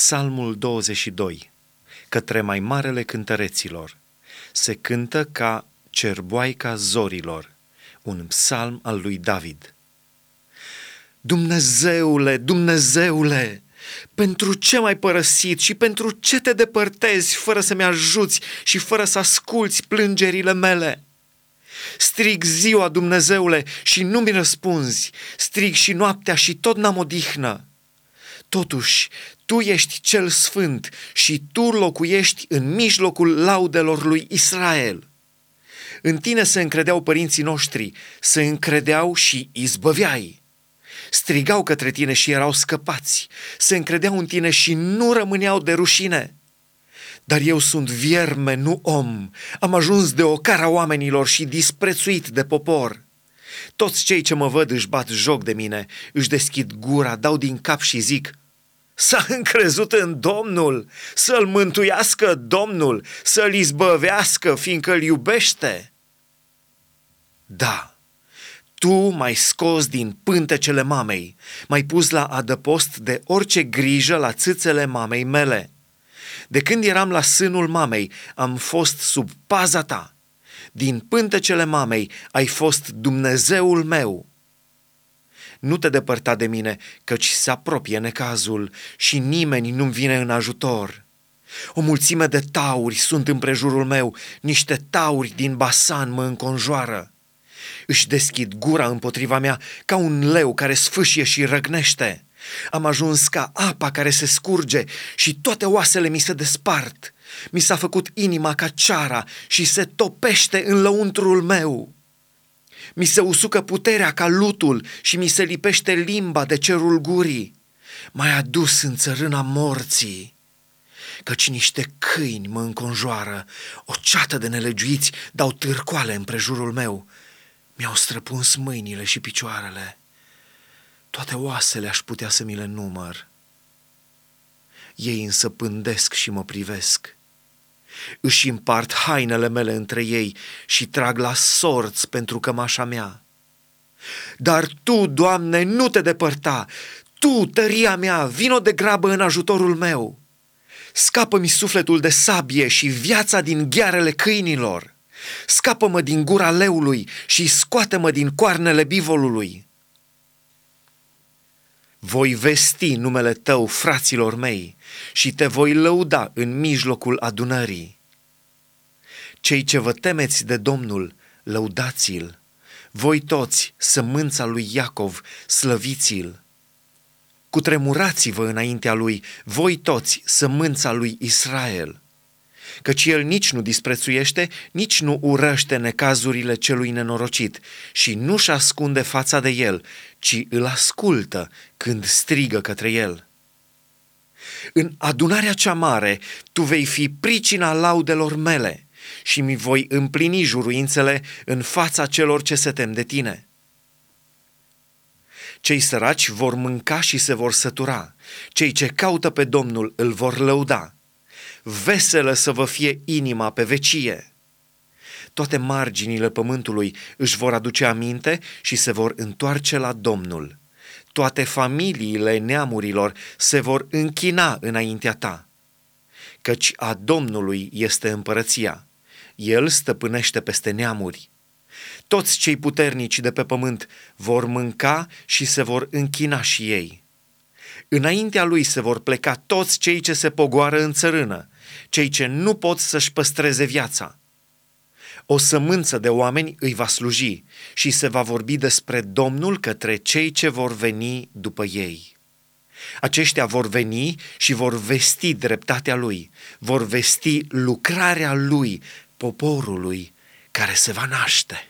Psalmul 22, către mai marele cântăreților. Se cântă ca cerboaica zorilor, un psalm al lui David. Dumnezeule, Dumnezeule, pentru ce m-ai părăsit și pentru ce te depărtezi fără să-mi ajuți și fără să asculți plângerile mele? Strig ziua, Dumnezeule, și nu mi răspunzi, strig și noaptea și tot n-am odihnă. Totuși, tu ești cel sfânt și tu locuiești în mijlocul laudelor lui Israel. În tine se încredeau părinții noștri, se încredeau și izbăveai. Strigau către tine și erau scăpați, se încredeau în tine și nu rămâneau de rușine. Dar eu sunt vierme, nu om, am ajuns de ocara oamenilor și disprețuit de popor. Toți cei ce mă văd își bat joc de mine, își deschid gura, dau din cap și zic, S-a încrezut în Domnul, să-l mântuiască Domnul, să-l izbăvească, fiindcă îl iubește. Da, tu m-ai scos din pântecele mamei, m-ai pus la adăpost de orice grijă la țâțele mamei mele. De când eram la sânul mamei, am fost sub paza ta. Din pântecele mamei ai fost Dumnezeul meu. Nu te depărta de mine, căci se apropie necazul și nimeni nu-mi vine în ajutor. O mulțime de tauri sunt împrejurul meu, niște tauri din Basan mă înconjoară. Își deschid gura împotriva mea ca un leu care sfâșie și răgnește. Am ajuns ca apa care se scurge și toate oasele mi se despart. Mi s-a făcut inima ca ceara și se topește în lăuntrul meu. Mi se usucă puterea ca lutul și mi se lipește limba de cerul gurii. M-ai adus în țărâna morții, căci niște câini mă înconjoară, o ceată de nelegiuiți dau târcoale împrejurul meu. Mi-au străpuns mâinile și picioarele. Toate oasele aș putea să mi le număr. Ei însă pândesc și mă privesc. Își împart hainele mele între ei și trag la sorți pentru cămașa mea. Dar Tu, Doamne, nu te depărta, Tu, tăria mea, vino de grabă în ajutorul meu. Scapă-mi sufletul de sabie și viața din ghearele câinilor. Scapă-mă din gura leului și scoate-mă din coarnele bivolului. Voi vesti numele tău fraților mei și te voi lăuda în mijlocul adunării. Cei ce vă temeți de Domnul, lăudați-l. Voi toți, sămânța lui Iacov, slăviți-l. Cutremurați-vă înaintea lui, voi toți, sămânța lui Israel căci el nici nu disprețuiește, nici nu urăște necazurile celui nenorocit și nu-și ascunde fața de el, ci îl ascultă când strigă către el. În adunarea cea mare tu vei fi pricina laudelor mele și mi voi împlini juruințele în fața celor ce se tem de tine. Cei săraci vor mânca și se vor sătura, cei ce caută pe Domnul îl vor lăuda veselă să vă fie inima pe vecie. Toate marginile pământului își vor aduce aminte și se vor întoarce la Domnul. Toate familiile neamurilor se vor închina înaintea ta. Căci a Domnului este împărăția. El stăpânește peste neamuri. Toți cei puternici de pe pământ vor mânca și se vor închina și ei. Înaintea lui se vor pleca toți cei ce se pogoară în țărână, cei ce nu pot să-și păstreze viața. O sămânță de oameni îi va sluji și se va vorbi despre Domnul către cei ce vor veni după ei. Aceștia vor veni și vor vesti dreptatea lui, vor vesti lucrarea lui, poporului care se va naște.